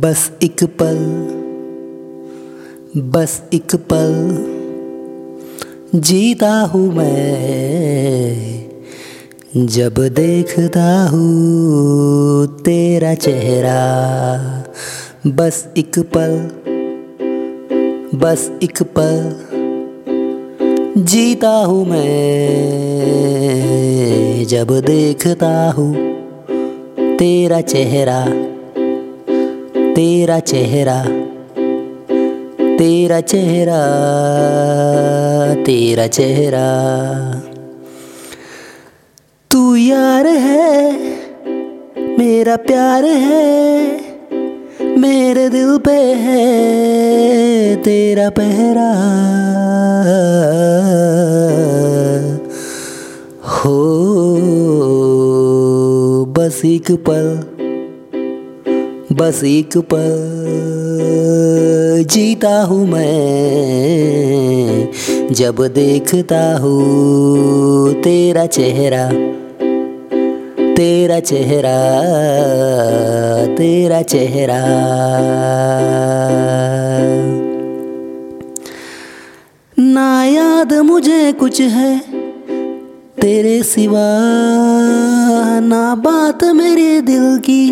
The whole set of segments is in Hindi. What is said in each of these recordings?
बस एक पल, बस एक पल, जीता हूँ मैं। जब देखता हूँ तेरा चेहरा, बस एक पल, बस एक पल, जीता हूँ मैं। जब देखता हूँ तेरा चेहरा तेरा चेहरा तेरा चेहरा तेरा चेहरा। तू यार है, मेरा प्यार है, मेरे दिल पे है तेरा पहरा। पल, बस एक पल जीता हूँ मैं। जब देखता हूँ तेरा चेहरा तेरा चेहरा तेरा चेहरा। ना याद मुझे कुछ है तेरे सिवा। ना बात मेरे दिल की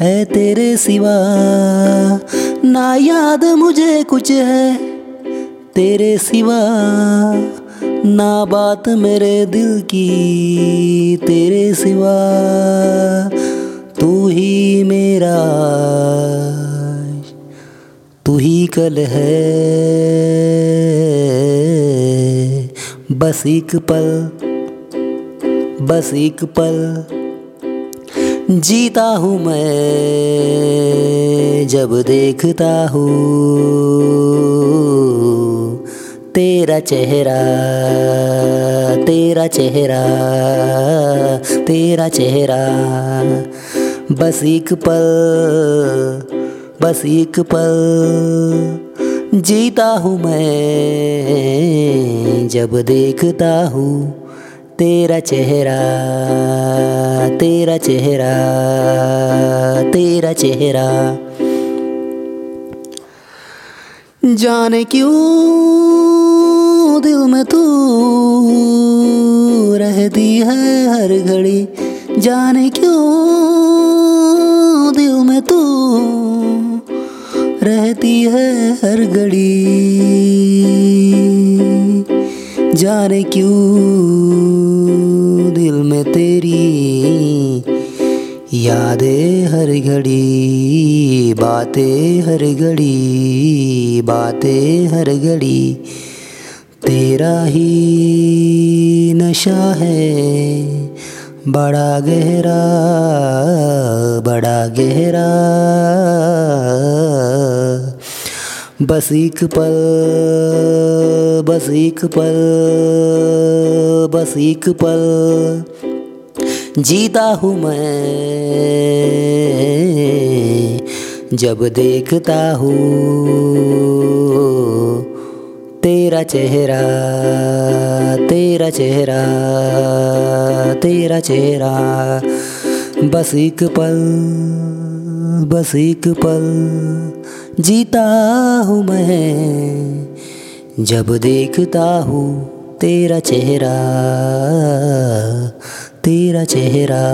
है तेरे सिवा। ना याद मुझे कुछ है तेरे सिवा। ना बात मेरे दिल की तेरे सिवा। तू ही मेरा, तू ही कल है। बस एक पल बस एक पल जीता हूँ मैं, जब देखता हूँ तेरा चेहरा तेरा चेहरा तेरा चेहरा। बस एक पल, बस एक पल जीता हूँ मैं, जब देखता हूँ तेरा चेहरा तेरा चेहरा तेरा चेहरा। जाने क्यों दिल में तू रहती है हर घड़ी? जाने क्यों दिल में तू रहती है हर घड़ी? जाने क्यों दिल में तेरी यादें हर घड़ी, बातें हर घड़ी, बातें हर घड़ी। तेरा ही नशा है, बड़ा गहरा बड़ा गहरा। बस एक पल, बस एक पल, बस एक पल जीता हूँ मैं। जब देखता हूँ तेरा चेहरा तेरा चेहरा तेरा चेहरा बस एक पल, बस एक पल जीता हूँ मैं। जब देखता हूँ तेरा चेहरा तेरा चेहरा